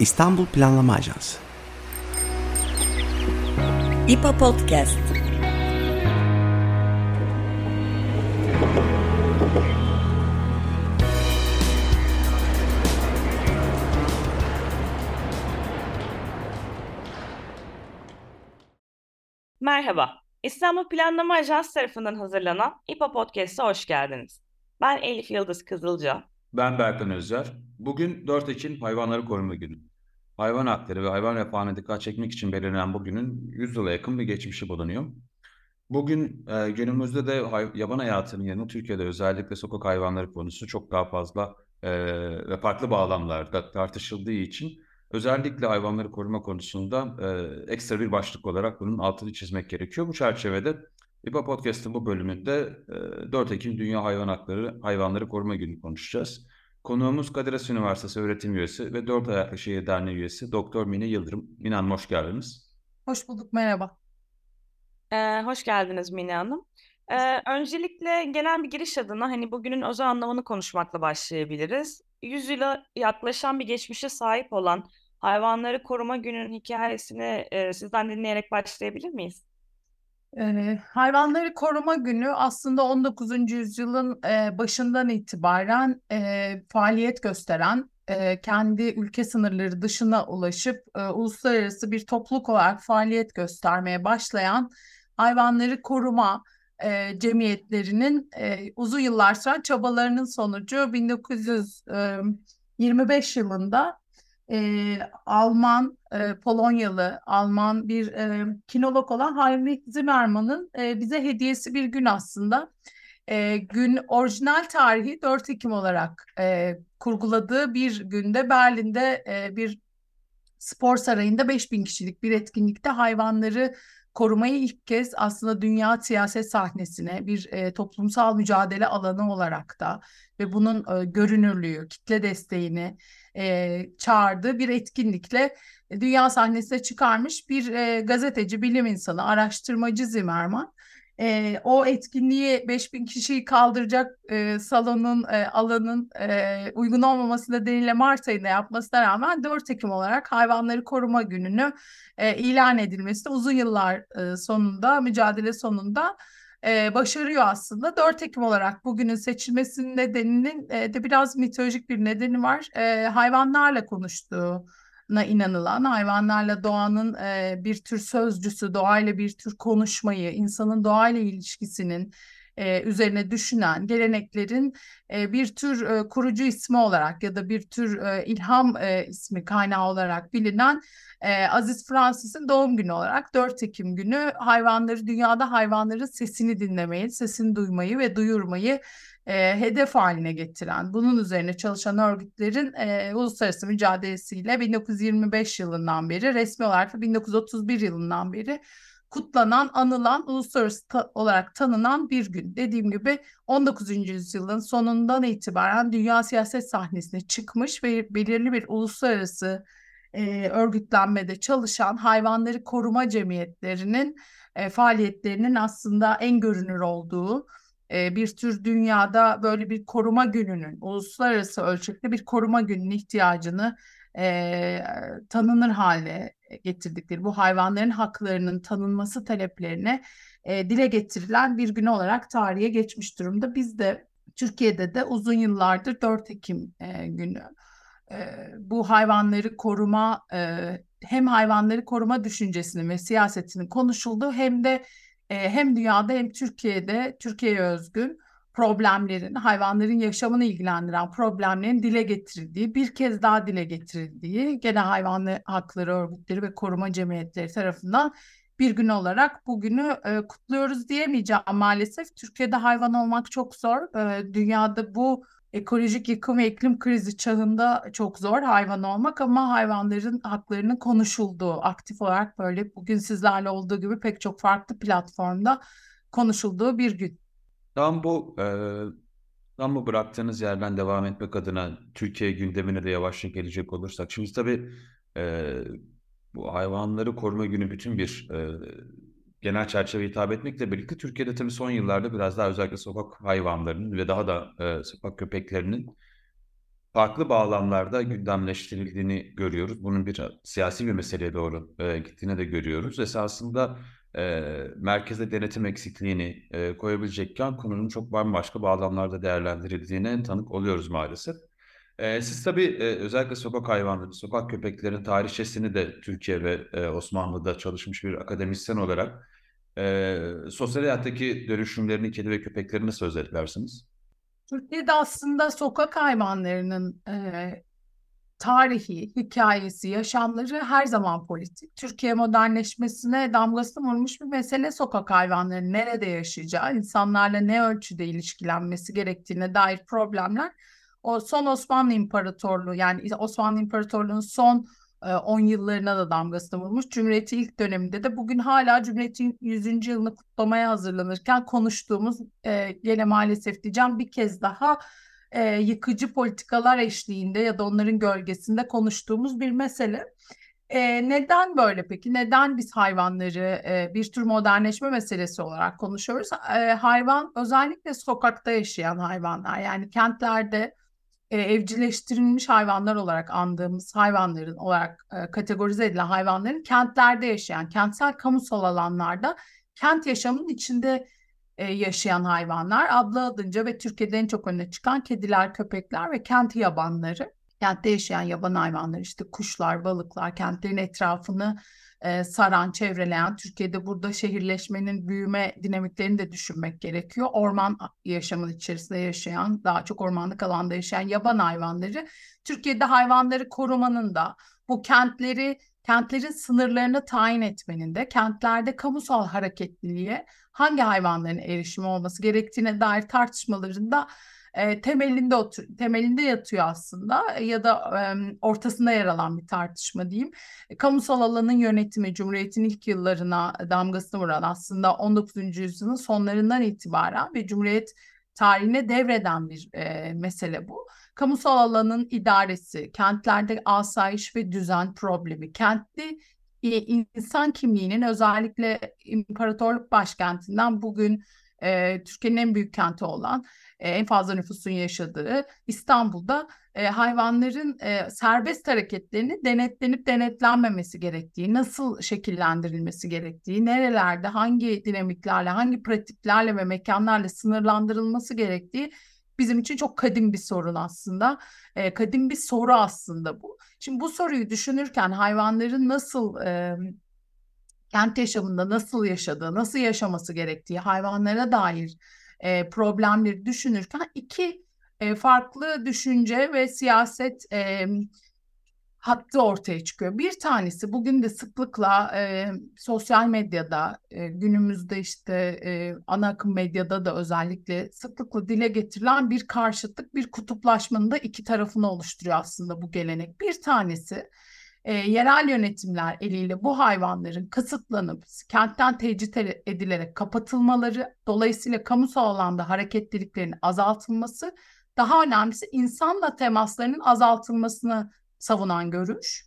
İstanbul Planlama Ajansı İPA Podcast Merhaba, İstanbul Planlama Ajansı tarafından hazırlanan İPA Podcast'a hoş geldiniz. Ben Elif Yıldız Kızılca. Ben Berkan Özyer. Bugün 4 Ekim Hayvanları Koruma Günü. Hayvan hakları ve hayvan refahına dikkat çekmek için belirlenen bugünün 100 yıla yakın bir geçmişi bulunuyor. Bugün e, günümüzde de hay- yaban hayatının yanı Türkiye'de özellikle sokak hayvanları konusu çok daha fazla e, ve farklı bağlamlarda tartışıldığı için özellikle hayvanları koruma konusunda e, ekstra bir başlık olarak bunun altını çizmek gerekiyor. Bu çerçevede İBA Podcast'ın bu bölümünde e, 4 Ekim Dünya Hayvan Hakları Hayvanları Koruma Günü konuşacağız. Konuğumuz Kadir Has Üniversitesi öğretim üyesi ve Dört Ayaklı Şehir Derneği üyesi Doktor Mine Yıldırım. Mine Hanım hoş geldiniz. Hoş bulduk, merhaba. Ee, hoş geldiniz Mine Hanım. Ee, öncelikle genel bir giriş adına hani bugünün özel anlamını konuşmakla başlayabiliriz. 100 yıla yaklaşan bir geçmişe sahip olan Hayvanları Koruma Günü'nün hikayesini e, sizden dinleyerek başlayabilir miyiz? Ee, Hayvanları Koruma Günü aslında 19. yüzyılın e, başından itibaren e, faaliyet gösteren, e, kendi ülke sınırları dışına ulaşıp e, uluslararası bir topluluk olarak faaliyet göstermeye başlayan hayvanları koruma e, cemiyetlerinin e, uzun yıllar süren çabalarının sonucu 1925 yılında e, Alman, e, Polonyalı, Alman bir e, kinolog olan Heinrich Zimmermann'ın e, bize hediyesi bir gün aslında. E, gün orijinal tarihi 4 Ekim olarak e, kurguladığı bir günde Berlin'de e, bir spor sarayında 5000 kişilik bir etkinlikte hayvanları korumayı ilk kez aslında dünya siyaset sahnesine bir e, toplumsal mücadele alanı olarak da ve bunun e, görünürlüğü, kitle desteğini e, çağırdığı bir etkinlikle e, dünya sahnesine çıkarmış bir e, gazeteci, bilim insanı, araştırmacı Zimmerman. E, o etkinliği 5000 kişiyi kaldıracak e, salonun, e, alanın e, uygun olmaması nedeniyle Mart ayında yapmasına rağmen 4 Ekim olarak Hayvanları Koruma Günü'nü e, ilan edilmesi de uzun yıllar e, sonunda, mücadele sonunda e, başarıyor aslında. 4 Ekim olarak bugünün seçilmesinin nedeninin e, de biraz mitolojik bir nedeni var. E, hayvanlarla konuştuğuna inanılan, hayvanlarla doğanın e, bir tür sözcüsü, doğayla bir tür konuşmayı, insanın doğayla ilişkisinin e, üzerine düşünen geleneklerin e, bir tür e, kurucu ismi olarak ya da bir tür e, ilham e, ismi kaynağı olarak bilinen e, Aziz Fransız'ın doğum günü olarak 4 Ekim günü hayvanları, dünyada hayvanların sesini dinlemeyi, sesini duymayı ve duyurmayı e, hedef haline getiren, bunun üzerine çalışan örgütlerin e, uluslararası mücadelesiyle 1925 yılından beri, resmi olarak da 1931 yılından beri kutlanan, anılan, uluslararası ta- olarak tanınan bir gün. Dediğim gibi 19. yüzyılın sonundan itibaren dünya siyaset sahnesine çıkmış ve belirli bir uluslararası e, örgütlenmede çalışan hayvanları koruma cemiyetlerinin e, faaliyetlerinin aslında en görünür olduğu e, bir tür dünyada böyle bir koruma gününün, uluslararası ölçekte bir koruma gününün ihtiyacını e, tanınır hale getirdikleri bu hayvanların haklarının tanınması taleplerine e, dile getirilen bir gün olarak tarihe geçmiş durumda. Biz de Türkiye'de de uzun yıllardır 4 Ekim e, günü e, bu hayvanları koruma e, hem hayvanları koruma düşüncesinin ve siyasetinin konuşulduğu hem de e, hem dünyada hem Türkiye'de Türkiye'ye özgün problemlerin, hayvanların yaşamını ilgilendiren problemlerin dile getirildiği, bir kez daha dile getirildiği gene hayvan hakları örgütleri ve koruma cemiyetleri tarafından bir gün olarak bugünü e, kutluyoruz diyemeyeceğim maalesef. Türkiye'de hayvan olmak çok zor. E, dünyada bu ekolojik yıkım ve iklim krizi çağında çok zor hayvan olmak ama hayvanların haklarının konuşulduğu, aktif olarak böyle bugün sizlerle olduğu gibi pek çok farklı platformda konuşulduğu bir gün. Tam bu e, tam bu bıraktığınız yerden devam etmek adına Türkiye gündemine de yavaşça gelecek olursak. Şimdi tabii e, bu hayvanları koruma günü bütün bir e, genel çerçeve hitap etmekle birlikte Türkiye'de tabii son yıllarda biraz daha özellikle sokak hayvanlarının ve daha da e, sokak köpeklerinin farklı bağlamlarda gündemleştirildiğini görüyoruz. Bunun bir siyasi bir meseleye doğru e, gittiğini de görüyoruz. Esasında e, merkeze denetim eksikliğini e, koyabilecekken konunun çok bambaşka bağlamlarda değerlendirildiğine tanık oluyoruz maalesef. E, siz tabii e, özellikle sokak hayvanları, sokak köpeklerin tarihçesini de Türkiye ve e, Osmanlı'da çalışmış bir akademisyen olarak e, sosyal hayattaki dönüşümlerini kedi ve köpeklerini nasıl özetlersiniz? Türkiye'de aslında sokak hayvanlarının e, tarihi, hikayesi, yaşamları her zaman politik. Türkiye modernleşmesine damgasını vurmuş bir mesele sokak hayvanlarının nerede yaşayacağı, insanlarla ne ölçüde ilişkilenmesi gerektiğine dair problemler. O son Osmanlı İmparatorluğu yani Osmanlı İmparatorluğu'nun son 10 yıllarına da damgasını vurmuş. Cumhuriyet'in ilk döneminde de bugün hala Cumhuriyet'in 100. yılını kutlamaya hazırlanırken konuştuğumuz e, gene maalesef diyeceğim bir kez daha e, yıkıcı politikalar eşliğinde ya da onların gölgesinde konuştuğumuz bir mesele. E, neden böyle peki? Neden biz hayvanları e, bir tür modernleşme meselesi olarak konuşuyoruz? E, hayvan özellikle sokakta yaşayan hayvanlar yani kentlerde e, evcilleştirilmiş hayvanlar olarak andığımız hayvanların olarak e, kategorize edilen hayvanların kentlerde yaşayan, kentsel kamusal alanlarda kent yaşamının içinde e, yaşayan hayvanlar adlı adınca ve Türkiye'de en çok öne çıkan kediler, köpekler ve kent yabanları. Kentte yaşayan yaban hayvanlar işte kuşlar, balıklar, kentlerin etrafını e, saran, çevreleyen, Türkiye'de burada şehirleşmenin büyüme dinamiklerini de düşünmek gerekiyor. Orman yaşamın içerisinde yaşayan, daha çok ormanlık alanda yaşayan yaban hayvanları, Türkiye'de hayvanları korumanın da bu kentleri kentlerin sınırlarını tayin etmenin de kentlerde kamusal hareketliliğe hangi hayvanların erişimi olması gerektiğine dair tartışmalarında e, temelinde otur temelinde yatıyor aslında ya da e, ortasında yer alan bir tartışma diyeyim. E, kamusal alanın yönetimi Cumhuriyet'in ilk yıllarına damgasını vuran aslında 19. yüzyılın sonlarından itibaren ve Cumhuriyet tarihine devreden bir e, mesele bu. Kamusal alanın idaresi, kentlerde asayiş ve düzen problemi, kentli insan kimliğinin özellikle imparatorluk başkentinden bugün e, Türkiye'nin en büyük kenti olan e, en fazla nüfusun yaşadığı İstanbul'da e, hayvanların e, serbest hareketlerini denetlenip denetlenmemesi gerektiği, nasıl şekillendirilmesi gerektiği, nerelerde hangi dinamiklerle, hangi pratiklerle ve mekanlarla sınırlandırılması gerektiği bizim için çok kadim bir sorun aslında. E, kadim bir soru aslında bu. Şimdi bu soruyu düşünürken hayvanların nasıl e, kent yaşamında nasıl yaşadığı, nasıl yaşaması gerektiği, hayvanlara dair e, problemleri düşünürken iki e, farklı düşünce ve siyaset e, hattı ortaya çıkıyor. Bir tanesi bugün de sıklıkla e, sosyal medyada, e, günümüzde işte e, ana akım medyada da özellikle sıklıkla dile getirilen bir karşıtlık, bir kutuplaşmanın da iki tarafını oluşturuyor aslında bu gelenek. Bir tanesi e, yerel yönetimler eliyle bu hayvanların kısıtlanıp kentten tecrit edilerek kapatılmaları, dolayısıyla kamusal alanda hareketliliklerinin azaltılması, daha önemlisi insanla temaslarının azaltılmasını savunan görüş.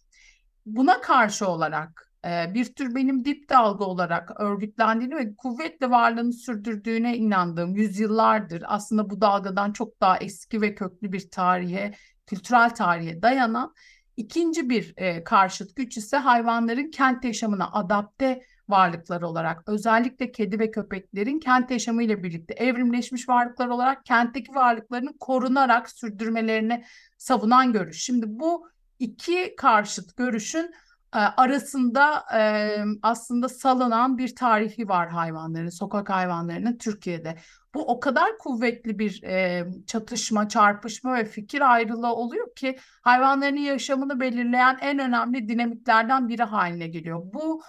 Buna karşı olarak e, bir tür benim dip dalga olarak örgütlendiğini ve kuvvetle varlığını sürdürdüğüne inandığım yüzyıllardır aslında bu dalgadan çok daha eski ve köklü bir tarihe, kültürel tarihe dayanan İkinci bir e, karşıt güç ise hayvanların kent yaşamına adapte varlıklar olarak özellikle kedi ve köpeklerin kent yaşamı ile birlikte evrimleşmiş varlıklar olarak kentteki varlıklarını korunarak sürdürmelerini savunan görüş. Şimdi bu iki karşıt görüşün e, arasında e, aslında salınan bir tarihi var hayvanların, sokak hayvanlarının Türkiye'de. Bu o kadar kuvvetli bir e, çatışma, çarpışma ve fikir ayrılığı oluyor ki hayvanların yaşamını belirleyen en önemli dinamiklerden biri haline geliyor. Bu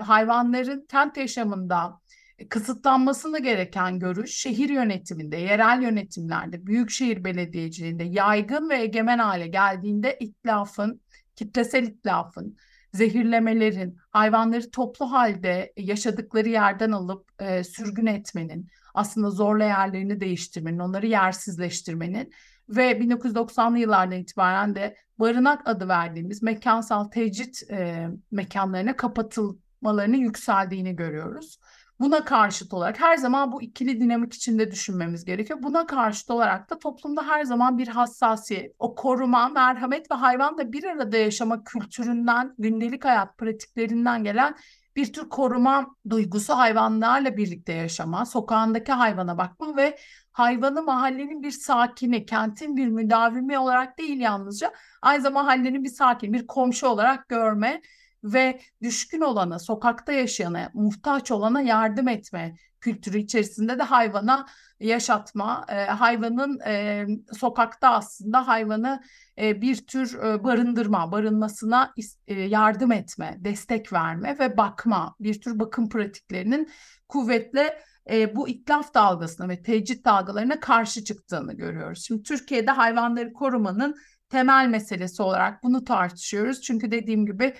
hayvanların kent yaşamında kısıtlanmasını gereken görüş şehir yönetiminde, yerel yönetimlerde, büyükşehir belediyeciliğinde yaygın ve egemen hale geldiğinde itlafın, kitlesel itlafın, zehirlemelerin, hayvanları toplu halde yaşadıkları yerden alıp e, sürgün etmenin, aslında zorla yerlerini değiştirmenin, onları yersizleştirmenin ve 1990'lı yıllardan itibaren de barınak adı verdiğimiz mekansal tecrit e, mekanlarına kapatılmalarının yükseldiğini görüyoruz. Buna karşıt olarak her zaman bu ikili dinamik içinde düşünmemiz gerekiyor. Buna karşıt olarak da toplumda her zaman bir hassasiyet, o koruma, merhamet ve hayvanla bir arada yaşama kültüründen, gündelik hayat pratiklerinden gelen bir tür koruma duygusu hayvanlarla birlikte yaşama, sokağındaki hayvana bakma ve hayvanı mahallenin bir sakini, kentin bir müdavimi olarak değil yalnızca aynı zamanda mahallenin bir sakini, bir komşu olarak görme ve düşkün olana, sokakta yaşayana, muhtaç olana yardım etme kültürü içerisinde de hayvana yaşatma, e, hayvanın e, sokakta aslında hayvanı e, bir tür e, barındırma, barınmasına e, yardım etme, destek verme ve bakma, bir tür bakım pratiklerinin kuvvetle e, bu itlaf dalgasına ve tecrit dalgalarına karşı çıktığını görüyoruz. Şimdi Türkiye'de hayvanları korumanın temel meselesi olarak bunu tartışıyoruz. Çünkü dediğim gibi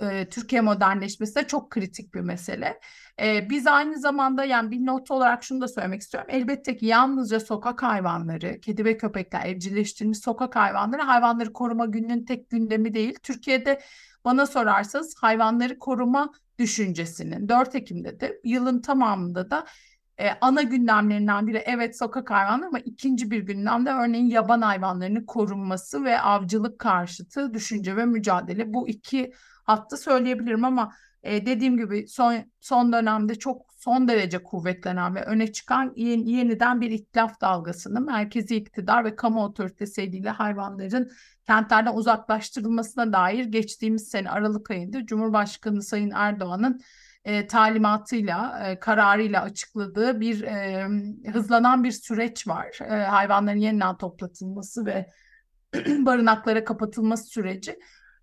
e, Türkiye modernleşmesi de çok kritik bir mesele. E, biz aynı zamanda yani bir not olarak şunu da söylemek istiyorum. Elbette ki yalnızca sokak hayvanları, kedi ve köpekler, evcilleştirilmiş sokak hayvanları hayvanları koruma gününün tek gündemi değil. Türkiye'de bana sorarsanız hayvanları koruma düşüncesinin 4 Ekim'de de yılın tamamında da e, ana gündemlerinden biri evet sokak hayvanları ama ikinci bir gündemde örneğin yaban hayvanlarının korunması ve avcılık karşıtı düşünce ve mücadele. Bu iki hattı söyleyebilirim ama e, dediğim gibi son son dönemde çok son derece kuvvetlenen ve öne çıkan yeni, yeniden bir itlaf dalgasının merkezi iktidar ve kamu otoritesi eliyle hayvanların kentlerden uzaklaştırılmasına dair geçtiğimiz sene Aralık ayında Cumhurbaşkanı Sayın Erdoğan'ın e, talimatıyla, e, kararıyla açıkladığı bir e, hızlanan bir süreç var. E, hayvanların yeniden toplatılması ve barınaklara kapatılması süreci.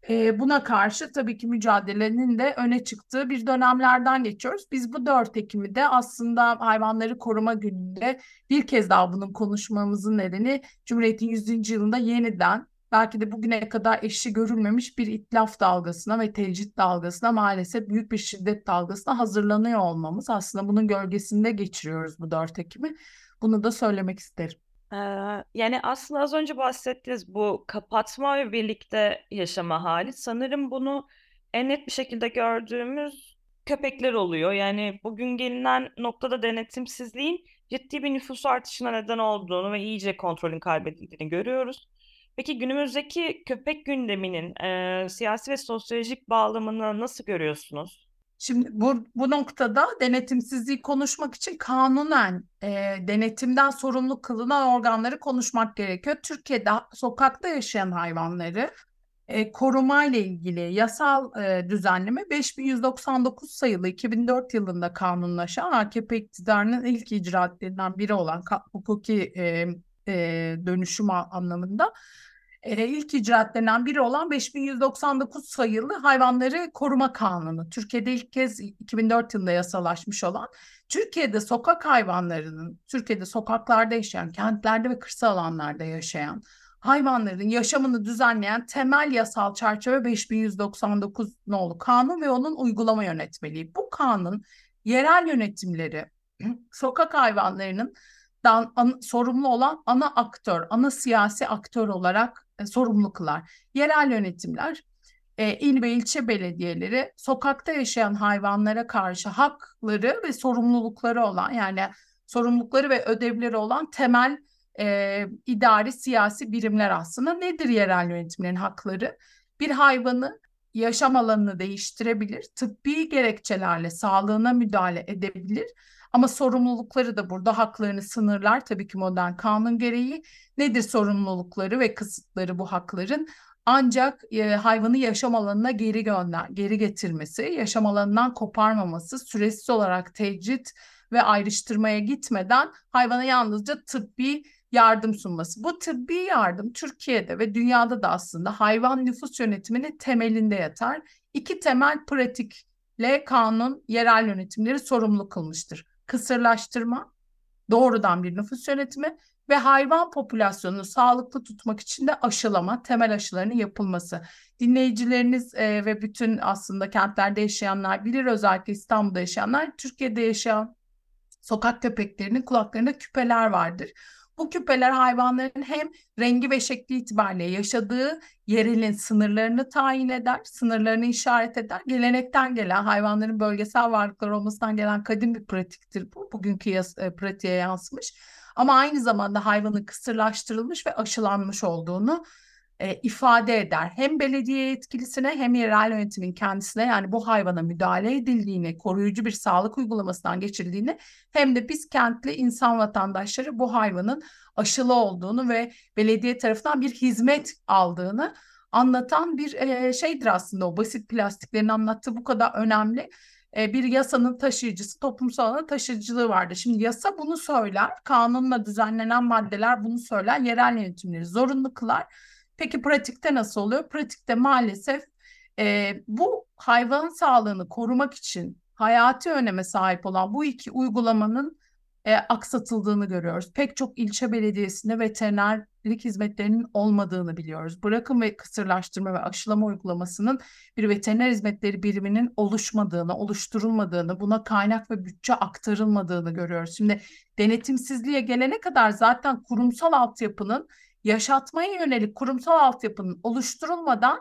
E, buna karşı tabii ki mücadelenin de öne çıktığı bir dönemlerden geçiyoruz. Biz bu 4 Ekim'i de aslında hayvanları koruma gününde bir kez daha bunun konuşmamızın nedeni Cumhuriyet'in 100. yılında yeniden belki de bugüne kadar eşi görülmemiş bir itlaf dalgasına ve tecrit dalgasına maalesef büyük bir şiddet dalgasına hazırlanıyor olmamız. Aslında bunun gölgesinde geçiriyoruz bu 4 Ekim'i. Bunu da söylemek isterim. Ee, yani aslında az önce bahsettiğiniz bu kapatma ve birlikte yaşama hali sanırım bunu en net bir şekilde gördüğümüz köpekler oluyor. Yani bugün gelinen noktada denetimsizliğin ciddi bir nüfus artışına neden olduğunu ve iyice kontrolün kaybedildiğini görüyoruz. Peki günümüzdeki köpek gündeminin e, siyasi ve sosyolojik bağlamını nasıl görüyorsunuz? Şimdi bu, bu noktada denetimsizliği konuşmak için kanunen e, denetimden sorumlu kılınan organları konuşmak gerekiyor. Türkiye'de sokakta yaşayan hayvanları e, koruma ile ilgili yasal e, düzenleme 5199 sayılı 2004 yılında kanunlaşan AKP iktidarının ilk icraatlerinden biri olan hukuki e, e, dönüşüm anlamında e, ilk icraatlerinden biri olan 5199 sayılı hayvanları koruma kanunu. Türkiye'de ilk kez 2004 yılında yasalaşmış olan Türkiye'de sokak hayvanlarının, Türkiye'de sokaklarda yaşayan, kentlerde ve kırsal alanlarda yaşayan hayvanların yaşamını düzenleyen temel yasal çerçeve 5199 nolu kanun ve onun uygulama yönetmeliği. Bu kanun yerel yönetimleri sokak hayvanlarının dan, an, sorumlu olan ana aktör, ana siyasi aktör olarak e, sorumlu kılar. Yerel yönetimler, e, il ve ilçe belediyeleri sokakta yaşayan hayvanlara karşı hakları ve sorumlulukları olan yani sorumlulukları ve ödevleri olan temel e, idari siyasi birimler aslında. Nedir yerel yönetimlerin hakları? Bir hayvanı yaşam alanını değiştirebilir, tıbbi gerekçelerle sağlığına müdahale edebilir ama sorumlulukları da burada haklarını sınırlar tabii ki modern kanun gereği. Nedir sorumlulukları ve kısıtları bu hakların? Ancak e, hayvanı yaşam alanına geri gönder, geri getirmesi, yaşam alanından koparmaması, süresiz olarak tecrit ve ayrıştırmaya gitmeden hayvana yalnızca tıbbi yardım sunması. Bu tıbbi yardım Türkiye'de ve dünyada da aslında hayvan nüfus yönetiminin temelinde yatar. İki temel pratikle kanun yerel yönetimleri sorumlu kılmıştır kısırlaştırma, doğrudan bir nüfus yönetimi ve hayvan popülasyonunu sağlıklı tutmak için de aşılama, temel aşılarının yapılması. Dinleyicileriniz e, ve bütün aslında kentlerde yaşayanlar bilir özellikle İstanbul'da yaşayanlar Türkiye'de yaşayan sokak köpeklerinin kulaklarında küpeler vardır. Bu küpeler hayvanların hem rengi ve şekli itibariyle yaşadığı yerinin sınırlarını tayin eder, sınırlarını işaret eder. Gelenekten gelen hayvanların bölgesel varlıklar olmasından gelen kadim bir pratiktir bu. Bugünkü yas- e, pratiğe yansımış. Ama aynı zamanda hayvanın kısırlaştırılmış ve aşılanmış olduğunu e, ifade eder. Hem belediye yetkilisine hem yerel yönetimin kendisine yani bu hayvana müdahale edildiğini, koruyucu bir sağlık uygulamasından geçirildiğini hem de biz kentli insan vatandaşları bu hayvanın aşılı olduğunu ve belediye tarafından bir hizmet aldığını anlatan bir e, şeydir aslında o basit plastiklerin anlattığı bu kadar önemli e, bir yasanın taşıyıcısı, toplumsal alanın taşıyıcılığı vardır. Şimdi yasa bunu söyler, kanunla düzenlenen maddeler bunu söyler, yerel yönetimleri zorunlu kılar. Peki pratikte nasıl oluyor? Pratikte maalesef e, bu hayvan sağlığını korumak için hayati öneme sahip olan bu iki uygulamanın e, aksatıldığını görüyoruz. Pek çok ilçe belediyesinde veterinerlik hizmetlerinin olmadığını biliyoruz. Bırakım ve kısırlaştırma ve aşılama uygulamasının bir veteriner hizmetleri biriminin oluşmadığını, oluşturulmadığını, buna kaynak ve bütçe aktarılmadığını görüyoruz. Şimdi denetimsizliğe gelene kadar zaten kurumsal altyapının yaşatmaya yönelik kurumsal altyapının oluşturulmadan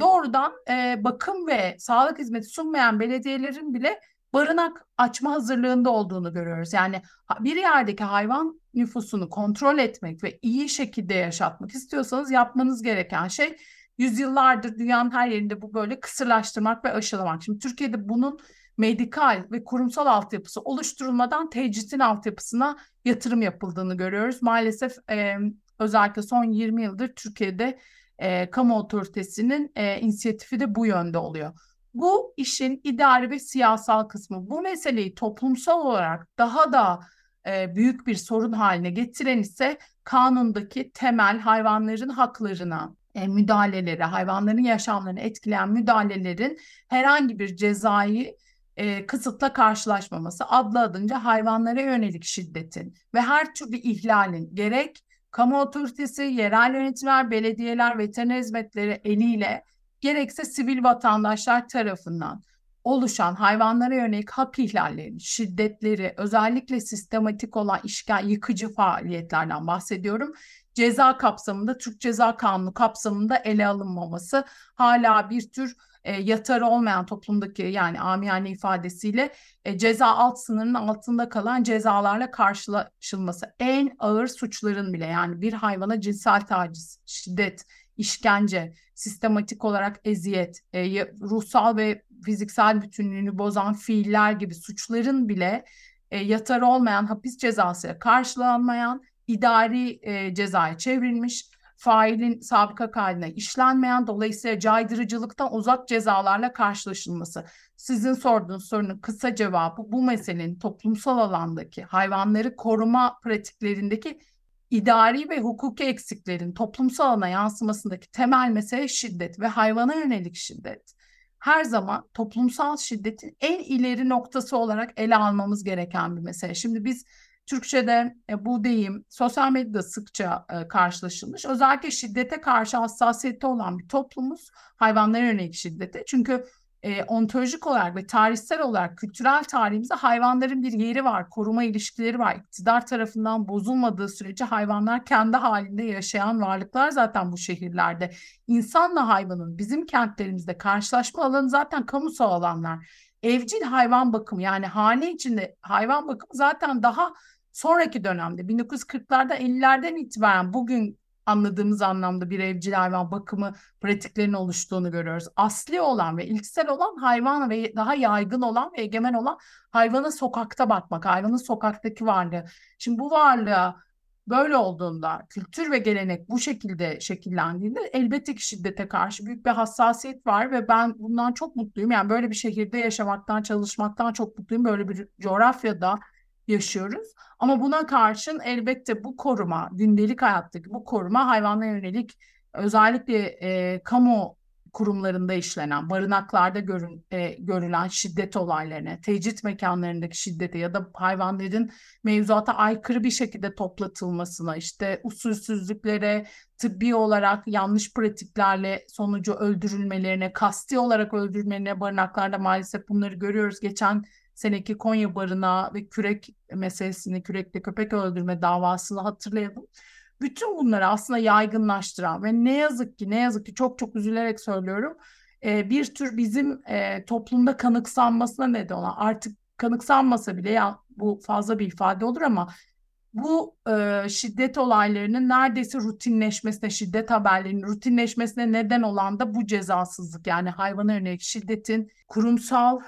doğrudan e, bakım ve sağlık hizmeti sunmayan belediyelerin bile barınak açma hazırlığında olduğunu görüyoruz. Yani bir yerdeki hayvan nüfusunu kontrol etmek ve iyi şekilde yaşatmak istiyorsanız yapmanız gereken şey yüzyıllardır dünyanın her yerinde bu böyle kısırlaştırmak ve aşılamak. Şimdi Türkiye'de bunun medikal ve kurumsal altyapısı oluşturulmadan tecritin altyapısına yatırım yapıldığını görüyoruz. Maalesef e, özellikle son 20 yıldır Türkiye'de e, kamu otoritesinin e, inisiyatifi de bu yönde oluyor. Bu işin idari ve siyasal kısmı. Bu meseleyi toplumsal olarak daha da e, büyük bir sorun haline getiren ise kanundaki temel hayvanların haklarına, e, müdahaleleri, hayvanların yaşamlarını etkileyen müdahalelerin herhangi bir cezayı e, kısıtla karşılaşmaması adlı adınca hayvanlara yönelik şiddetin ve her türlü ihlalin gerek kamu otoritesi, yerel yönetimler, belediyeler, veteriner hizmetleri eliyle gerekse sivil vatandaşlar tarafından oluşan hayvanlara yönelik hak ihlalleri, şiddetleri, özellikle sistematik olan işgal, yıkıcı faaliyetlerden bahsediyorum. Ceza kapsamında, Türk Ceza Kanunu kapsamında ele alınmaması hala bir tür e, yatarı olmayan toplumdaki yani amiyane ifadesiyle e, ceza alt sınırının altında kalan cezalarla karşılaşılması. En ağır suçların bile yani bir hayvana cinsel taciz, şiddet, işkence, sistematik olarak eziyet, e, ruhsal ve fiziksel bütünlüğünü bozan fiiller gibi suçların bile e, yatarı olmayan hapis cezası karşılanmayan idari e, cezaya çevrilmiş failin sabıka kaydına işlenmeyen dolayısıyla caydırıcılıktan uzak cezalarla karşılaşılması. Sizin sorduğunuz sorunun kısa cevabı bu meselenin toplumsal alandaki hayvanları koruma pratiklerindeki idari ve hukuki eksiklerin toplumsal alana yansımasındaki temel mesele şiddet ve hayvana yönelik şiddet. Her zaman toplumsal şiddetin en ileri noktası olarak ele almamız gereken bir mesele. Şimdi biz Türkçe'de e, bu deyim sosyal medyada sıkça e, karşılaşılmış. Özellikle şiddete karşı hassasiyeti olan bir toplumuz hayvanlara yönelik şiddete. Çünkü e, ontolojik olarak ve tarihsel olarak kültürel tarihimizde hayvanların bir yeri var, koruma ilişkileri var. İktidar tarafından bozulmadığı sürece hayvanlar kendi halinde yaşayan varlıklar zaten bu şehirlerde. İnsanla hayvanın bizim kentlerimizde karşılaşma alanı zaten kamusal alanlar. Evcil hayvan bakımı yani hane içinde hayvan bakımı zaten daha sonraki dönemde 1940'larda 50'lerden itibaren bugün anladığımız anlamda bir evcil hayvan bakımı pratiklerinin oluştuğunu görüyoruz. Asli olan ve ilksel olan hayvan ve daha yaygın olan ve egemen olan hayvana sokakta bakmak, hayvanın sokaktaki varlığı. Şimdi bu varlığa böyle olduğunda, kültür ve gelenek bu şekilde şekillendiğinde elbette ki şiddete karşı büyük bir hassasiyet var ve ben bundan çok mutluyum. Yani böyle bir şehirde yaşamaktan, çalışmaktan çok mutluyum. Böyle bir coğrafyada yaşıyoruz. Ama buna karşın elbette bu koruma, gündelik hayattaki bu koruma hayvanlara yönelik özellikle e, kamu kurumlarında işlenen, barınaklarda görün, e, görülen şiddet olaylarına, tecrit mekanlarındaki şiddete ya da hayvanların mevzuata aykırı bir şekilde toplatılmasına, işte usulsüzlüklere, tıbbi olarak yanlış pratiklerle sonucu öldürülmelerine, kasti olarak öldürülmelerine barınaklarda maalesef bunları görüyoruz. Geçen seneki Konya barına ve kürek meselesini, kürekle köpek öldürme davasını hatırlayalım. Bütün bunları aslında yaygınlaştıran ve ne yazık ki ne yazık ki çok çok üzülerek söylüyorum e, bir tür bizim e, toplumda kanıksanmasına neden olan artık kanıksanmasa bile ya bu fazla bir ifade olur ama bu e, şiddet olaylarının neredeyse rutinleşmesine, şiddet haberlerinin rutinleşmesine neden olan da bu cezasızlık. Yani hayvana yönelik şiddetin kurumsal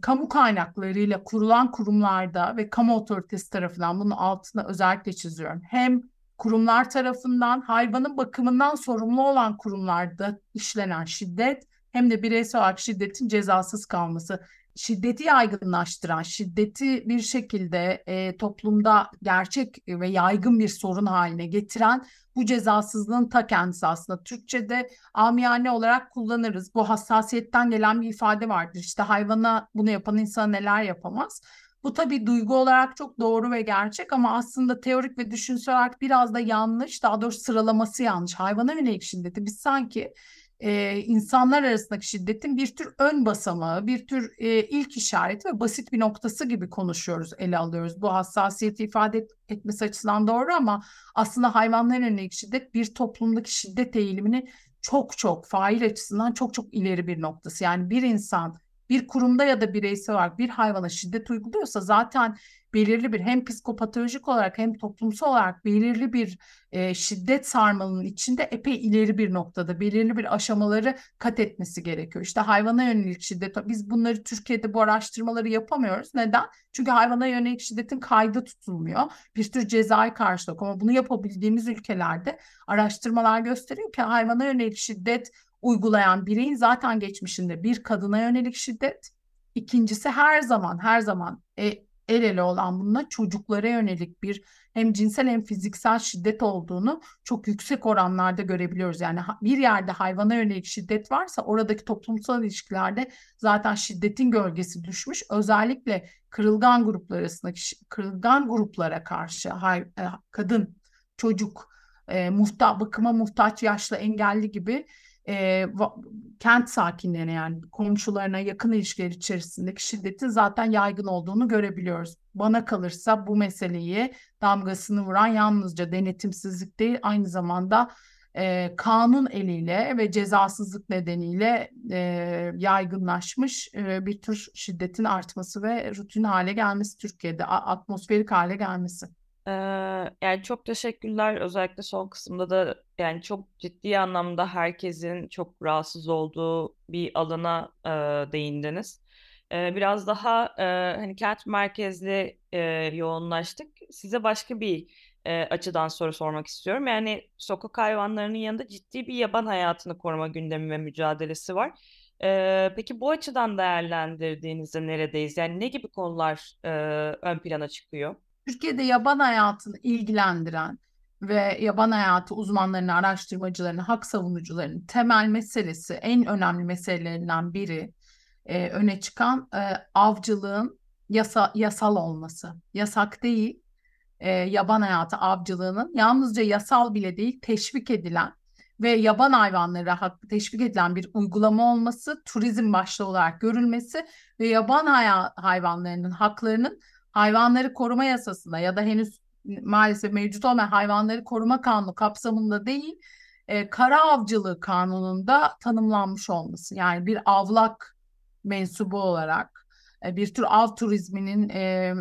kamu kaynaklarıyla kurulan kurumlarda ve kamu otoritesi tarafından bunun altına özellikle çiziyorum. Hem kurumlar tarafından hayvanın bakımından sorumlu olan kurumlarda işlenen şiddet hem de bireysel olarak şiddetin cezasız kalması şiddeti yaygınlaştıran, şiddeti bir şekilde e, toplumda gerçek ve yaygın bir sorun haline getiren bu cezasızlığın ta kendisi aslında. Türkçe'de amiyane olarak kullanırız. Bu hassasiyetten gelen bir ifade vardır. İşte hayvana bunu yapan insan neler yapamaz. Bu tabii duygu olarak çok doğru ve gerçek ama aslında teorik ve düşünsel olarak biraz da yanlış. Daha doğrusu sıralaması yanlış. Hayvana yönelik şiddeti biz sanki e, insanlar arasındaki şiddetin bir tür ön basamağı, bir tür e, ilk işareti ve basit bir noktası gibi konuşuyoruz, ele alıyoruz. Bu hassasiyeti ifade et, etmesi açısından doğru ama aslında hayvanlara yönelik şiddet bir toplumdaki şiddet eğilimini çok çok fail açısından çok çok ileri bir noktası. Yani bir insan bir kurumda ya da bireysel olarak bir hayvana şiddet uyguluyorsa zaten belirli bir hem psikopatolojik olarak hem toplumsal olarak belirli bir e, şiddet sarmalının içinde epey ileri bir noktada belirli bir aşamaları kat etmesi gerekiyor. İşte hayvana yönelik şiddet biz bunları Türkiye'de bu araştırmaları yapamıyoruz. Neden? Çünkü hayvana yönelik şiddetin kaydı tutulmuyor. Bir tür cezai karşılık ama bunu yapabildiğimiz ülkelerde araştırmalar gösteriyor ki hayvana yönelik şiddet uygulayan bireyin zaten geçmişinde bir kadına yönelik şiddet, ikincisi her zaman her zaman e, el ele olan bununla çocuklara yönelik bir hem cinsel hem fiziksel şiddet olduğunu çok yüksek oranlarda görebiliyoruz. Yani bir yerde hayvana yönelik şiddet varsa oradaki toplumsal ilişkilerde zaten şiddetin gölgesi düşmüş. Özellikle kırılgan gruplar arasındaki kırılgan gruplara karşı hay, e, kadın, çocuk, e, muhta, bakıma muhtaç yaşlı engelli gibi e, kent sakinlerine yani komşularına yakın ilişkiler içerisindeki şiddetin zaten yaygın olduğunu görebiliyoruz. Bana kalırsa bu meseleyi damgasını vuran yalnızca denetimsizlik değil aynı zamanda e, kanun eliyle ve cezasızlık nedeniyle e, yaygınlaşmış e, bir tür şiddetin artması ve rutin hale gelmesi Türkiye'de atmosferik hale gelmesi. Ee, yani çok teşekkürler. Özellikle son kısımda da yani çok ciddi anlamda herkesin çok rahatsız olduğu bir alana e, değindiniz. E, biraz daha e, hani kent merkezli e, yoğunlaştık. Size başka bir e, açıdan soru sormak istiyorum. Yani sokak hayvanlarının yanında ciddi bir yaban hayatını koruma gündemi ve mücadelesi var. E, peki bu açıdan değerlendirdiğinizde neredeyiz? Yani ne gibi konular e, ön plana çıkıyor? Türkiye'de yaban hayatını ilgilendiren ve yaban hayatı uzmanlarını, araştırmacılarını, hak savunucularının temel meselesi, en önemli meselelerinden biri e, öne çıkan e, avcılığın yasa, yasal olması. Yasak değil, e, yaban hayatı avcılığının yalnızca yasal bile değil, teşvik edilen ve yaban hayvanları hak, teşvik edilen bir uygulama olması, turizm başta olarak görülmesi ve yaban hayvanlarının haklarının hayvanları koruma yasasında ya da henüz maalesef mevcut olmayan hayvanları koruma kanunu kapsamında değil, e, kara avcılığı kanununda tanımlanmış olması. Yani bir avlak mensubu olarak e, bir tür av turizminin e,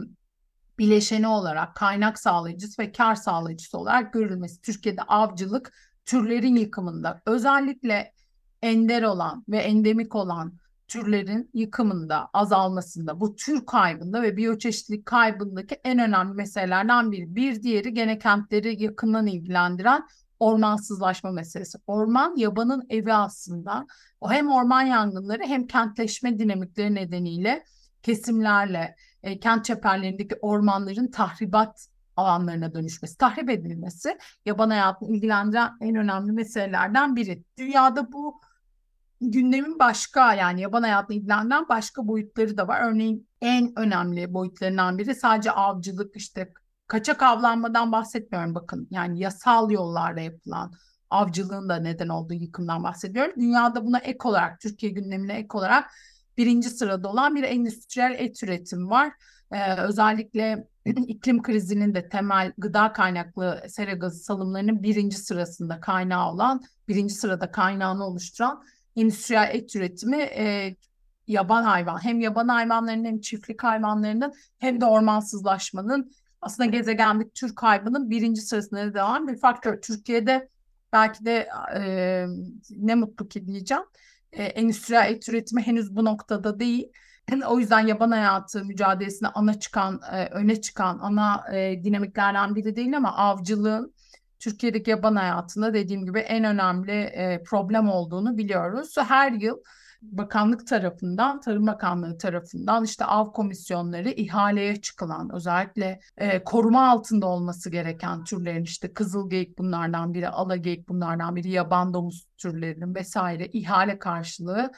bileşeni olarak kaynak sağlayıcısı ve kar sağlayıcısı olarak görülmesi. Türkiye'de avcılık türlerin yıkımında özellikle ender olan ve endemik olan türlerin yıkımında, azalmasında, bu tür kaybında ve biyoçeşitlilik kaybındaki en önemli meselelerden biri. Bir diğeri gene kentleri yakından ilgilendiren ormansızlaşma meselesi. Orman yabanın evi aslında. O hem orman yangınları hem kentleşme dinamikleri nedeniyle kesimlerle e, kent çeperlerindeki ormanların tahribat alanlarına dönüşmesi, tahrip edilmesi yaban hayatını ilgilendiren en önemli meselelerden biri. Dünyada bu gündemin başka yani yaban hayatını ilgilenen başka boyutları da var. Örneğin en önemli boyutlarından biri sadece avcılık işte kaçak avlanmadan bahsetmiyorum bakın. Yani yasal yollarla yapılan avcılığın da neden olduğu yıkımdan bahsediyorum. Dünyada buna ek olarak Türkiye gündemine ek olarak birinci sırada olan bir endüstriyel et üretimi var. Ee, özellikle iklim krizinin de temel gıda kaynaklı sera gazı salımlarının birinci sırasında kaynağı olan, birinci sırada kaynağını oluşturan endüstriyel et üretimi e, yaban hayvan hem yaban hayvanlarının hem çiftlik hayvanlarının hem de ormansızlaşmanın aslında gezegendeki tür kaybının birinci sırasında devam bir faktör. Türkiye'de belki de e, ne mutlu ki diyeceğim e, endüstriyel et üretimi henüz bu noktada değil. O yüzden yaban hayatı mücadelesine ana çıkan, e, öne çıkan ana e, dinamiklerden biri değil ama avcılığın Türkiye'deki yaban hayatında dediğim gibi en önemli e, problem olduğunu biliyoruz. Her yıl bakanlık tarafından, Tarım Bakanlığı tarafından işte av komisyonları ihaleye çıkılan özellikle e, koruma altında olması gereken türlerin işte kızılgeyik bunlardan biri, alageyik bunlardan biri, yaban domuz türlerinin vesaire ihale karşılığı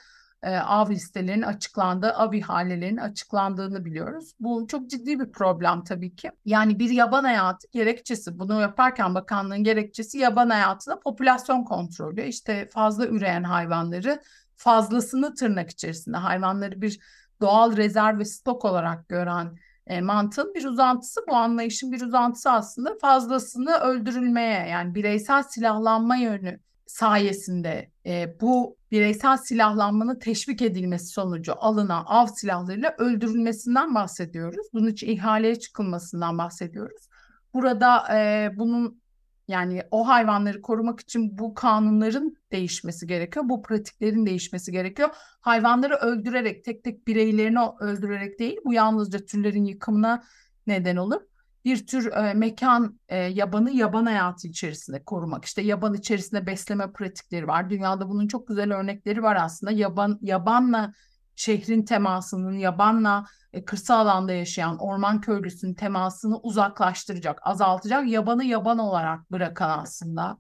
e, av listelerinin açıklandığı, av ihalelerinin açıklandığını biliyoruz. Bu çok ciddi bir problem tabii ki. Yani bir yaban hayatı gerekçesi, bunu yaparken bakanlığın gerekçesi yaban hayatında popülasyon kontrolü. İşte fazla üreyen hayvanları fazlasını tırnak içerisinde hayvanları bir doğal rezerv ve stok olarak gören e, mantığın bir uzantısı bu anlayışın bir uzantısı aslında fazlasını öldürülmeye yani bireysel silahlanma yönü sayesinde e, bu bireysel silahlanmanın teşvik edilmesi sonucu alınan av silahlarıyla öldürülmesinden bahsediyoruz. Bunun için ihaleye çıkılmasından bahsediyoruz. Burada e, bunun yani o hayvanları korumak için bu kanunların değişmesi gerekiyor. Bu pratiklerin değişmesi gerekiyor. Hayvanları öldürerek, tek tek bireylerini öldürerek değil, bu yalnızca türlerin yıkımına neden olur. Bir tür e, mekan e, yabanı yaban hayatı içerisinde korumak. İşte yaban içerisinde besleme pratikleri var. Dünyada bunun çok güzel örnekleri var aslında. Yaban yabanla şehrin temasının, yabanla e, kırsal alanda yaşayan orman köylüsünün temasını uzaklaştıracak, azaltacak, yabanı yaban olarak bırakan aslında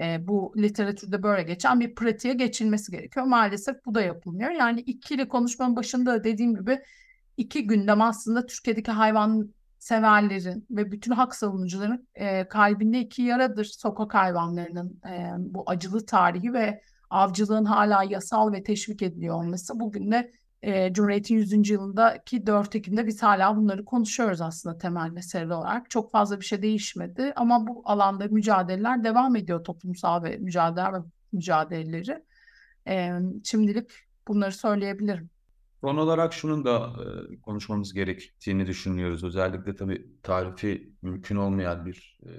e, bu literatürde böyle geçen bir pratiğe geçilmesi gerekiyor. Maalesef bu da yapılmıyor. Yani ikili konuşmanın başında dediğim gibi iki gündem aslında Türkiye'deki hayvan severlerin ve bütün hak savunucuların e, kalbinde iki yaradır. Sokak hayvanlarının e, bu acılı tarihi ve avcılığın hala yasal ve teşvik ediliyor olması. Bugün de e, Cumhuriyet'in 100. yılındaki 4 Ekim'de biz hala bunları konuşuyoruz aslında temel mesele olarak. Çok fazla bir şey değişmedi ama bu alanda mücadeleler devam ediyor toplumsal ve mücadele ve mücadeleleri. E, şimdilik bunları söyleyebilirim. Son olarak şunun da e, konuşmamız gerektiğini düşünüyoruz. Özellikle tabii tarifi mümkün olmayan bir e,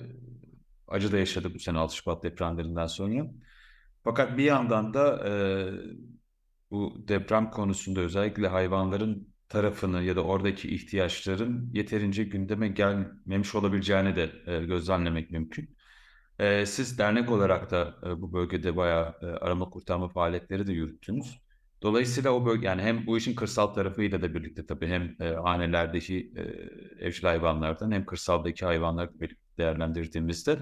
acı da yaşadık bu sene 6 Şubat depremlerinden sonra. Fakat bir yandan da e, bu deprem konusunda özellikle hayvanların tarafını ya da oradaki ihtiyaçların yeterince gündeme gelmemiş olabileceğini de e, gözlemlemek mümkün. E, siz dernek olarak da e, bu bölgede bayağı e, arama kurtarma faaliyetleri de yürüttünüz. Dolayısıyla o bölge yani hem bu işin kırsal tarafıyla da birlikte tabii hem e, hanelerdeki e, evcil hayvanlardan hem kırsaldaki hayvanları değerlendirdiğimizde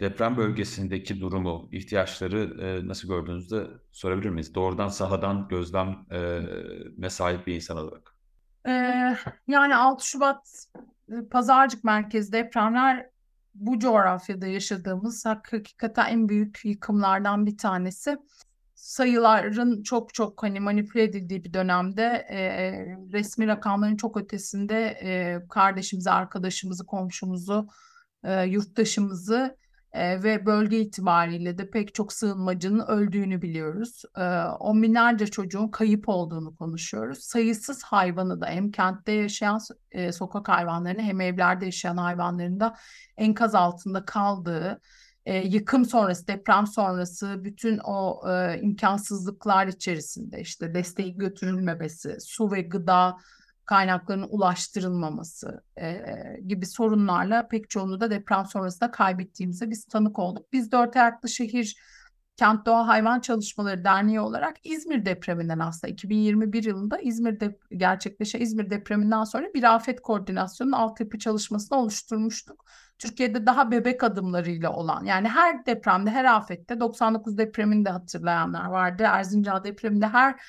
deprem bölgesindeki durumu, ihtiyaçları e, nasıl gördüğünüzde sorabilir miyiz? Doğrudan sahadan gözlem e, sahip bir insan olarak. Ee, yani 6 Şubat e, Pazarcık merkezi depremler bu coğrafyada yaşadığımız hakikaten en büyük yıkımlardan bir tanesi. Sayıların çok çok hani manipüle edildiği bir dönemde e, resmi rakamların çok ötesinde e, kardeşimizi, arkadaşımızı, komşumuzu, e, yurttaşımızı e, ve bölge itibariyle de pek çok sığınmacının öldüğünü biliyoruz. E, on binlerce çocuğun kayıp olduğunu konuşuyoruz. Sayısız hayvanı da hem kentte yaşayan e, sokak hayvanlarını hem evlerde yaşayan hayvanların da enkaz altında kaldığı, e, yıkım sonrası, deprem sonrası bütün o e, imkansızlıklar içerisinde işte desteği götürülmemesi, su ve gıda kaynaklarının ulaştırılmaması e, gibi sorunlarla pek çoğunu da deprem sonrasında kaybettiğimize biz tanık olduk. Biz Dört Ayaklı Şehir Kent Doğa Hayvan Çalışmaları Derneği olarak İzmir depreminden aslında 2021 yılında İzmir'de gerçekleşen İzmir depreminden sonra bir afet koordinasyonunun altyapı çalışmasını oluşturmuştuk. Türkiye'de daha bebek adımlarıyla olan yani her depremde her afette 99 depremini de hatırlayanlar vardı. Erzincan depreminde her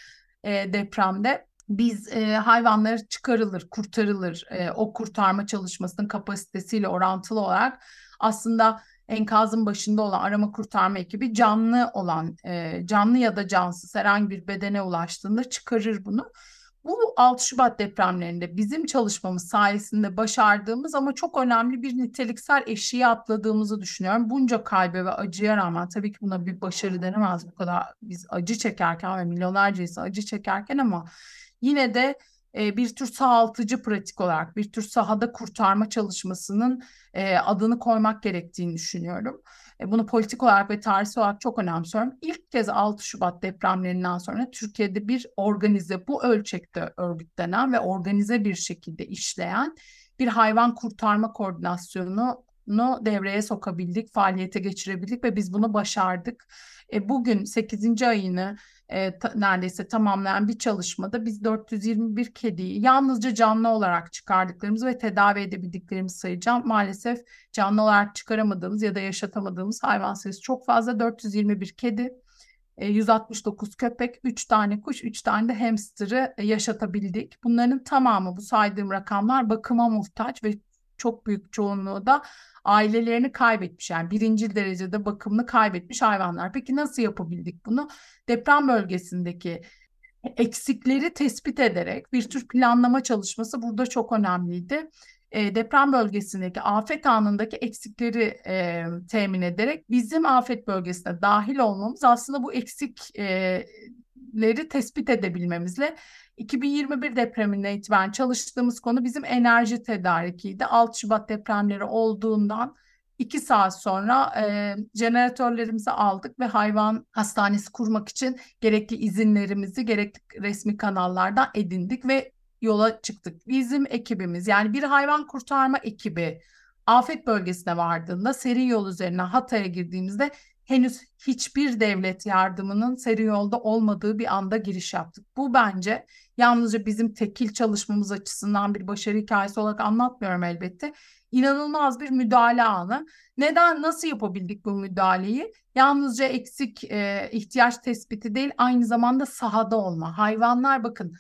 e, depremde biz e, hayvanlar çıkarılır, kurtarılır. E, o kurtarma çalışmasının kapasitesiyle orantılı olarak aslında enkazın başında olan arama kurtarma ekibi canlı olan e, canlı ya da cansız herhangi bir bedene ulaştığında çıkarır bunu. Bu 6 Şubat depremlerinde bizim çalışmamız sayesinde başardığımız ama çok önemli bir niteliksel eşiği atladığımızı düşünüyorum. Bunca kalbe ve acıya rağmen tabii ki buna bir başarı denemez bu kadar biz acı çekerken ve milyonlarca insan acı çekerken ama yine de bir tür sağaltıcı pratik olarak bir tür sahada kurtarma çalışmasının adını koymak gerektiğini düşünüyorum. E, bunu politik olarak ve tarihsel olarak çok önemsiyorum. İlk kez 6 Şubat depremlerinden sonra Türkiye'de bir organize bu ölçekte örgütlenen ve organize bir şekilde işleyen bir hayvan kurtarma koordinasyonu devreye sokabildik, faaliyete geçirebildik ve biz bunu başardık. E, bugün 8. ayını e, ta, neredeyse tamamlayan bir çalışmada biz 421 kediyi yalnızca canlı olarak çıkardıklarımız ve tedavi edebildiklerimizi sayacağım. Maalesef canlı olarak çıkaramadığımız ya da yaşatamadığımız hayvan sayısı çok fazla. 421 kedi, 169 e, köpek, 3 tane kuş, 3 tane de hamster'ı e, yaşatabildik. Bunların tamamı bu saydığım rakamlar bakıma muhtaç ve çok büyük çoğunluğu da ailelerini kaybetmiş yani birinci derecede bakımını kaybetmiş hayvanlar. Peki nasıl yapabildik bunu? Deprem bölgesindeki eksikleri tespit ederek bir tür planlama çalışması burada çok önemliydi. E, deprem bölgesindeki afet anındaki eksikleri e, temin ederek bizim afet bölgesine dahil olmamız aslında bu eksikleri tespit edebilmemizle 2021 depreminden itibaren çalıştığımız konu bizim enerji tedarikiydi. 6 Şubat depremleri olduğundan 2 saat sonra e, jeneratörlerimizi aldık ve hayvan hastanesi kurmak için gerekli izinlerimizi gerekli resmi kanallardan edindik ve yola çıktık. Bizim ekibimiz yani bir hayvan kurtarma ekibi afet bölgesine vardığında seri yol üzerine Hatay'a girdiğimizde henüz hiçbir devlet yardımının seri yolda olmadığı bir anda giriş yaptık. Bu bence yalnızca bizim tekil çalışmamız açısından bir başarı hikayesi olarak anlatmıyorum elbette. İnanılmaz bir müdahale anı. Neden, nasıl yapabildik bu müdahaleyi? Yalnızca eksik e, ihtiyaç tespiti değil, aynı zamanda sahada olma. Hayvanlar bakın,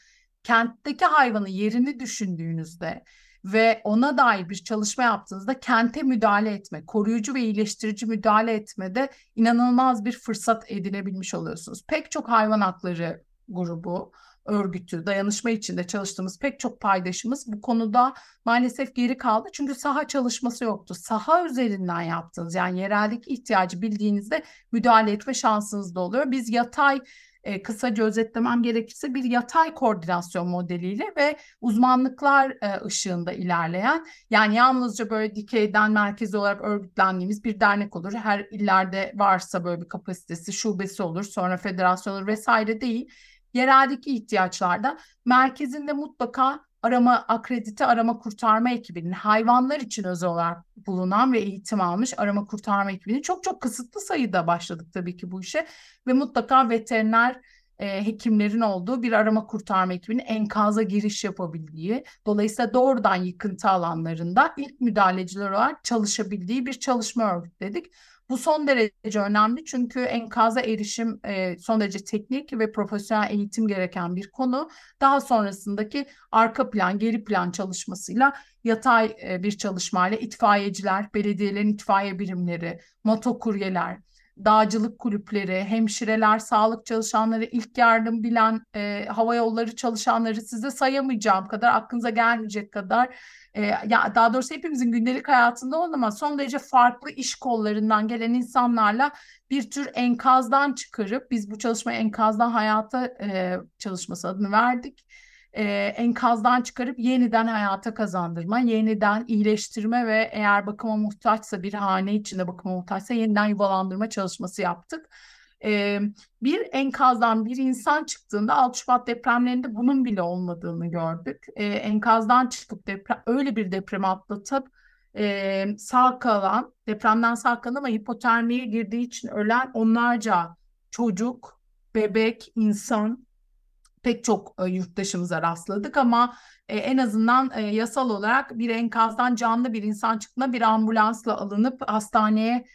kentteki hayvanı yerini düşündüğünüzde ve ona dair bir çalışma yaptığınızda kente müdahale etme, koruyucu ve iyileştirici müdahale etmede inanılmaz bir fırsat edinebilmiş oluyorsunuz. Pek çok hayvan hakları grubu, örgütü, dayanışma içinde çalıştığımız pek çok paydaşımız bu konuda maalesef geri kaldı. Çünkü saha çalışması yoktu. Saha üzerinden yaptığınız yani yereldeki ihtiyacı bildiğinizde müdahale etme şansınız da oluyor. Biz yatay e, kısaca özetlemem gerekirse bir yatay koordinasyon modeliyle ve uzmanlıklar e, ışığında ilerleyen yani yalnızca böyle dikeyden merkezi olarak örgütlendiğimiz bir dernek olur. Her illerde varsa böyle bir kapasitesi, şubesi olur, sonra federasyon olur vesaire değil. Yereldeki ihtiyaçlarda merkezinde mutlaka arama akredite arama kurtarma ekibinin hayvanlar için özel olarak bulunan ve eğitim almış arama kurtarma ekibinin çok çok kısıtlı sayıda başladık tabii ki bu işe ve mutlaka veteriner e, hekimlerin olduğu bir arama kurtarma ekibinin enkaza giriş yapabildiği, dolayısıyla doğrudan yıkıntı alanlarında ilk müdahaleciler olarak çalışabildiği bir çalışma örgütledik. Bu son derece önemli çünkü enkaza erişim e, son derece teknik ve profesyonel eğitim gereken bir konu. Daha sonrasındaki arka plan, geri plan çalışmasıyla yatay e, bir çalışmayla itfaiyeciler, belediyelerin itfaiye birimleri, motokuryeler, dağcılık kulüpleri, hemşireler, sağlık çalışanları, ilk yardım bilen e, hava yolları çalışanları size sayamayacağım kadar, aklınıza gelmeyecek kadar e, ya daha doğrusu hepimizin gündelik hayatında olan ama son derece farklı iş kollarından gelen insanlarla bir tür enkazdan çıkarıp biz bu çalışmayı enkazdan hayata e, çalışması adını verdik. E, enkazdan çıkarıp yeniden hayata kazandırma, yeniden iyileştirme ve eğer bakıma muhtaçsa bir hane içinde bakıma muhtaçsa yeniden yuvalandırma çalışması yaptık e, bir enkazdan bir insan çıktığında 6 Şubat depremlerinde bunun bile olmadığını gördük. E, enkazdan çıkıp deprem, öyle bir depremi atlatıp e, sağ kalan, depremden sağ kalan ama hipotermiye girdiği için ölen onlarca çocuk, bebek, insan pek çok e, yurttaşımıza rastladık ama e, en azından e, yasal olarak bir enkazdan canlı bir insan çıktığında bir ambulansla alınıp hastaneye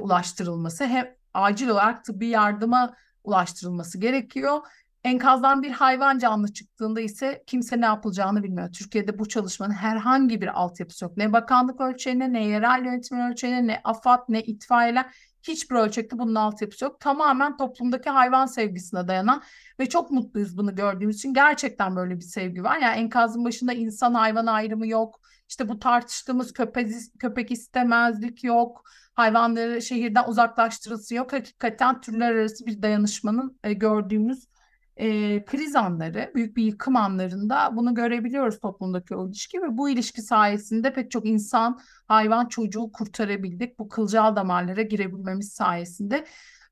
ulaştırılması hem acil olarak tıbbi yardıma ulaştırılması gerekiyor. Enkazdan bir hayvan canlı çıktığında ise kimse ne yapılacağını bilmiyor. Türkiye'de bu çalışmanın herhangi bir altyapısı yok. Ne bakanlık ölçeğine, ne yerel yönetim ölçeğine, ne AFAD, ne itfaiyeler hiçbir ölçekte bunun altyapısı yok. Tamamen toplumdaki hayvan sevgisine dayanan ve çok mutluyuz bunu gördüğümüz için. Gerçekten böyle bir sevgi var. Yani enkazın başında insan hayvan ayrımı yok. İşte bu tartıştığımız köpek, köpek istemezlik yok. Hayvanları şehirden uzaklaştırılması yok. Hakikaten türler arası bir dayanışmanın e, gördüğümüz e, kriz anları, büyük bir yıkım anlarında bunu görebiliyoruz toplumdaki o ilişki ve bu ilişki sayesinde pek çok insan, hayvan, çocuğu kurtarabildik. Bu kılcal damarlara girebilmemiz sayesinde.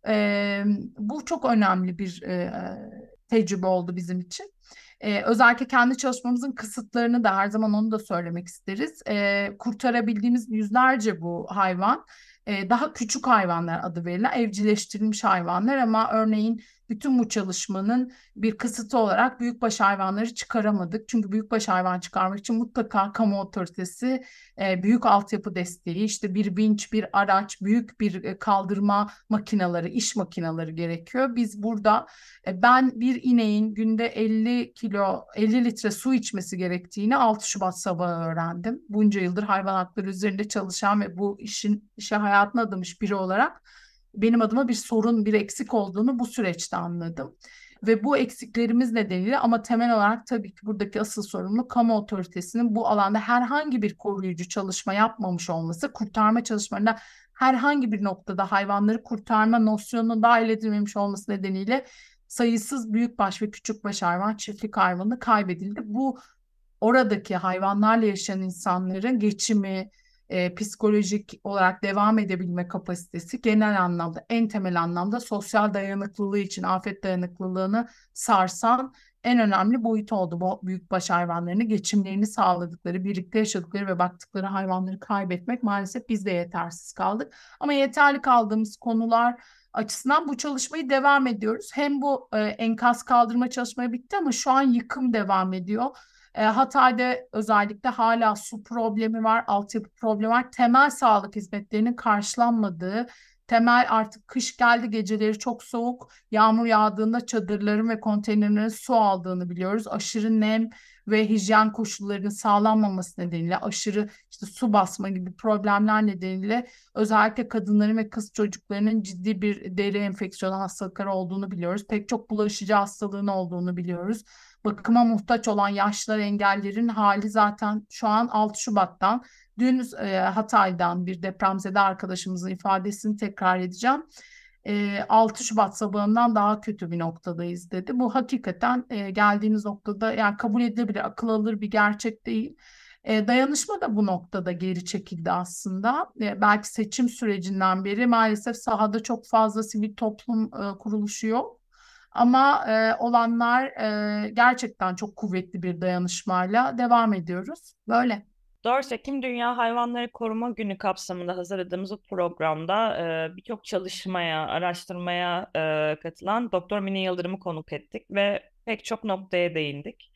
E, bu çok önemli bir e, tecrübe oldu bizim için. Ee, özellikle kendi çalışmamızın kısıtlarını da her zaman onu da söylemek isteriz. Ee, kurtarabildiğimiz yüzlerce bu hayvan, e, daha küçük hayvanlar adı verilen evcilleştirilmiş hayvanlar ama örneğin bütün bu çalışmanın bir kısıtı olarak büyükbaş hayvanları çıkaramadık. Çünkü büyükbaş hayvan çıkarmak için mutlaka kamu otoritesi e, büyük altyapı desteği, işte bir vinç, bir araç, büyük bir e, kaldırma makinaları, iş makinaları gerekiyor. Biz burada e, ben bir ineğin günde 50 kilo, 50 litre su içmesi gerektiğini 6 Şubat sabahı öğrendim. Bunca yıldır hayvan hakları üzerinde çalışan ve bu işin işe hayatına adamış biri olarak benim adıma bir sorun, bir eksik olduğunu bu süreçte anladım. Ve bu eksiklerimiz nedeniyle ama temel olarak tabii ki buradaki asıl sorumlu kamu otoritesinin bu alanda herhangi bir koruyucu çalışma yapmamış olması, kurtarma çalışmalarında herhangi bir noktada hayvanları kurtarma nosyonunu dahil edilmemiş olması nedeniyle sayısız büyükbaş ve küçükbaş hayvan, çiftlik hayvanı kaybedildi. Bu oradaki hayvanlarla yaşayan insanların geçimi, e, psikolojik olarak devam edebilme kapasitesi genel anlamda en temel anlamda sosyal dayanıklılığı için afet dayanıklılığını sarsan en önemli boyut oldu. Bu büyükbaş hayvanlarını geçimlerini sağladıkları, birlikte yaşadıkları ve baktıkları hayvanları kaybetmek maalesef biz de yetersiz kaldık. Ama yeterli kaldığımız konular açısından bu çalışmayı devam ediyoruz. Hem bu e, enkaz kaldırma çalışmayı bitti ama şu an yıkım devam ediyor. E, Hatay'da özellikle hala su problemi var, altyapı problemi var. Temel sağlık hizmetlerinin karşılanmadığı, temel artık kış geldi geceleri çok soğuk, yağmur yağdığında çadırların ve konteynerlerin su aldığını biliyoruz. Aşırı nem ve hijyen koşullarının sağlanmaması nedeniyle aşırı işte su basma gibi problemler nedeniyle özellikle kadınların ve kız çocuklarının ciddi bir deri enfeksiyonu hastalıkları olduğunu biliyoruz. Pek çok bulaşıcı hastalığın olduğunu biliyoruz bakıma muhtaç olan yaşlılar engellerin hali zaten şu an 6 Şubat'tan dün e, Hatay'dan bir depremzede arkadaşımızın ifadesini tekrar edeceğim. E, 6 Şubat sabahından daha kötü bir noktadayız dedi. Bu hakikaten e, geldiğimiz noktada yani kabul edilebilir, akıl alır bir gerçek değil. E, dayanışma da bu noktada geri çekildi aslında. E, belki seçim sürecinden beri maalesef sahada çok fazla sivil toplum e, kuruluşu yok. Ama e, olanlar e, gerçekten çok kuvvetli bir dayanışmayla devam ediyoruz. Böyle. 4 Ekim Dünya Hayvanları Koruma Günü kapsamında hazırladığımız programda e, birçok çalışmaya, araştırmaya e, katılan Doktor Mine Yıldırım'ı konuk ettik ve pek çok noktaya değindik.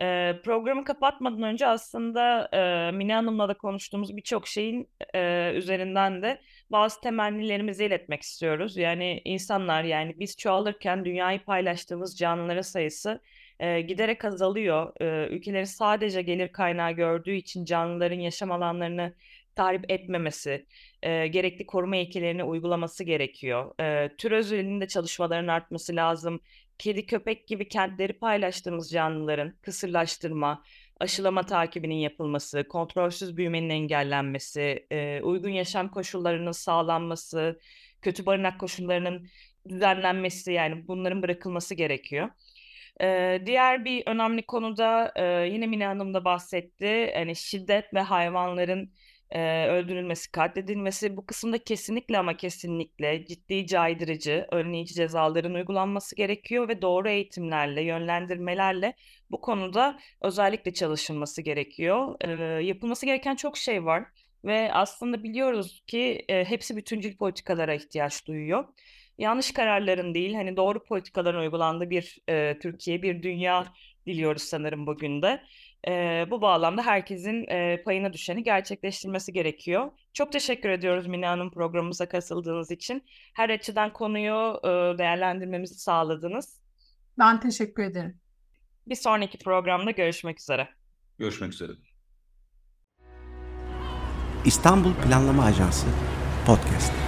E, programı kapatmadan önce aslında e, Mine Hanım'la da konuştuğumuz birçok şeyin e, üzerinden de bazı temennilerimizi iletmek istiyoruz. Yani insanlar yani biz çoğalırken dünyayı paylaştığımız canlıların sayısı e, giderek azalıyor. E, ülkelerin sadece gelir kaynağı gördüğü için canlıların yaşam alanlarını tahrip etmemesi, e, gerekli koruma ilkelerini uygulaması gerekiyor. E, tür özelinde çalışmaların artması lazım. Kedi, köpek gibi kentleri paylaştığımız canlıların kısırlaştırma, aşılama takibinin yapılması, kontrolsüz büyümenin engellenmesi, e, uygun yaşam koşullarının sağlanması, kötü barınak koşullarının düzenlenmesi yani bunların bırakılması gerekiyor. Ee, diğer bir önemli konuda e, yine Mine Hanım da bahsetti. Yani şiddet ve hayvanların e, öldürülmesi, katledilmesi bu kısımda kesinlikle ama kesinlikle ciddi caydırıcı, önleyici cezaların uygulanması gerekiyor ve doğru eğitimlerle, yönlendirmelerle bu konuda özellikle çalışılması gerekiyor. E, yapılması gereken çok şey var ve aslında biliyoruz ki e, hepsi bütüncül politikalara ihtiyaç duyuyor. Yanlış kararların değil, hani doğru politikaların uygulandığı bir e, Türkiye, bir dünya diliyoruz sanırım bugün de. E, bu bağlamda herkesin e, payına düşeni gerçekleştirmesi gerekiyor. Çok teşekkür ediyoruz Mine Hanım programımıza katıldığınız için. Her açıdan konuyu e, değerlendirmemizi sağladınız. Ben teşekkür ederim. Bir sonraki programda görüşmek üzere. Görüşmek üzere. İstanbul Planlama Ajansı Podcast.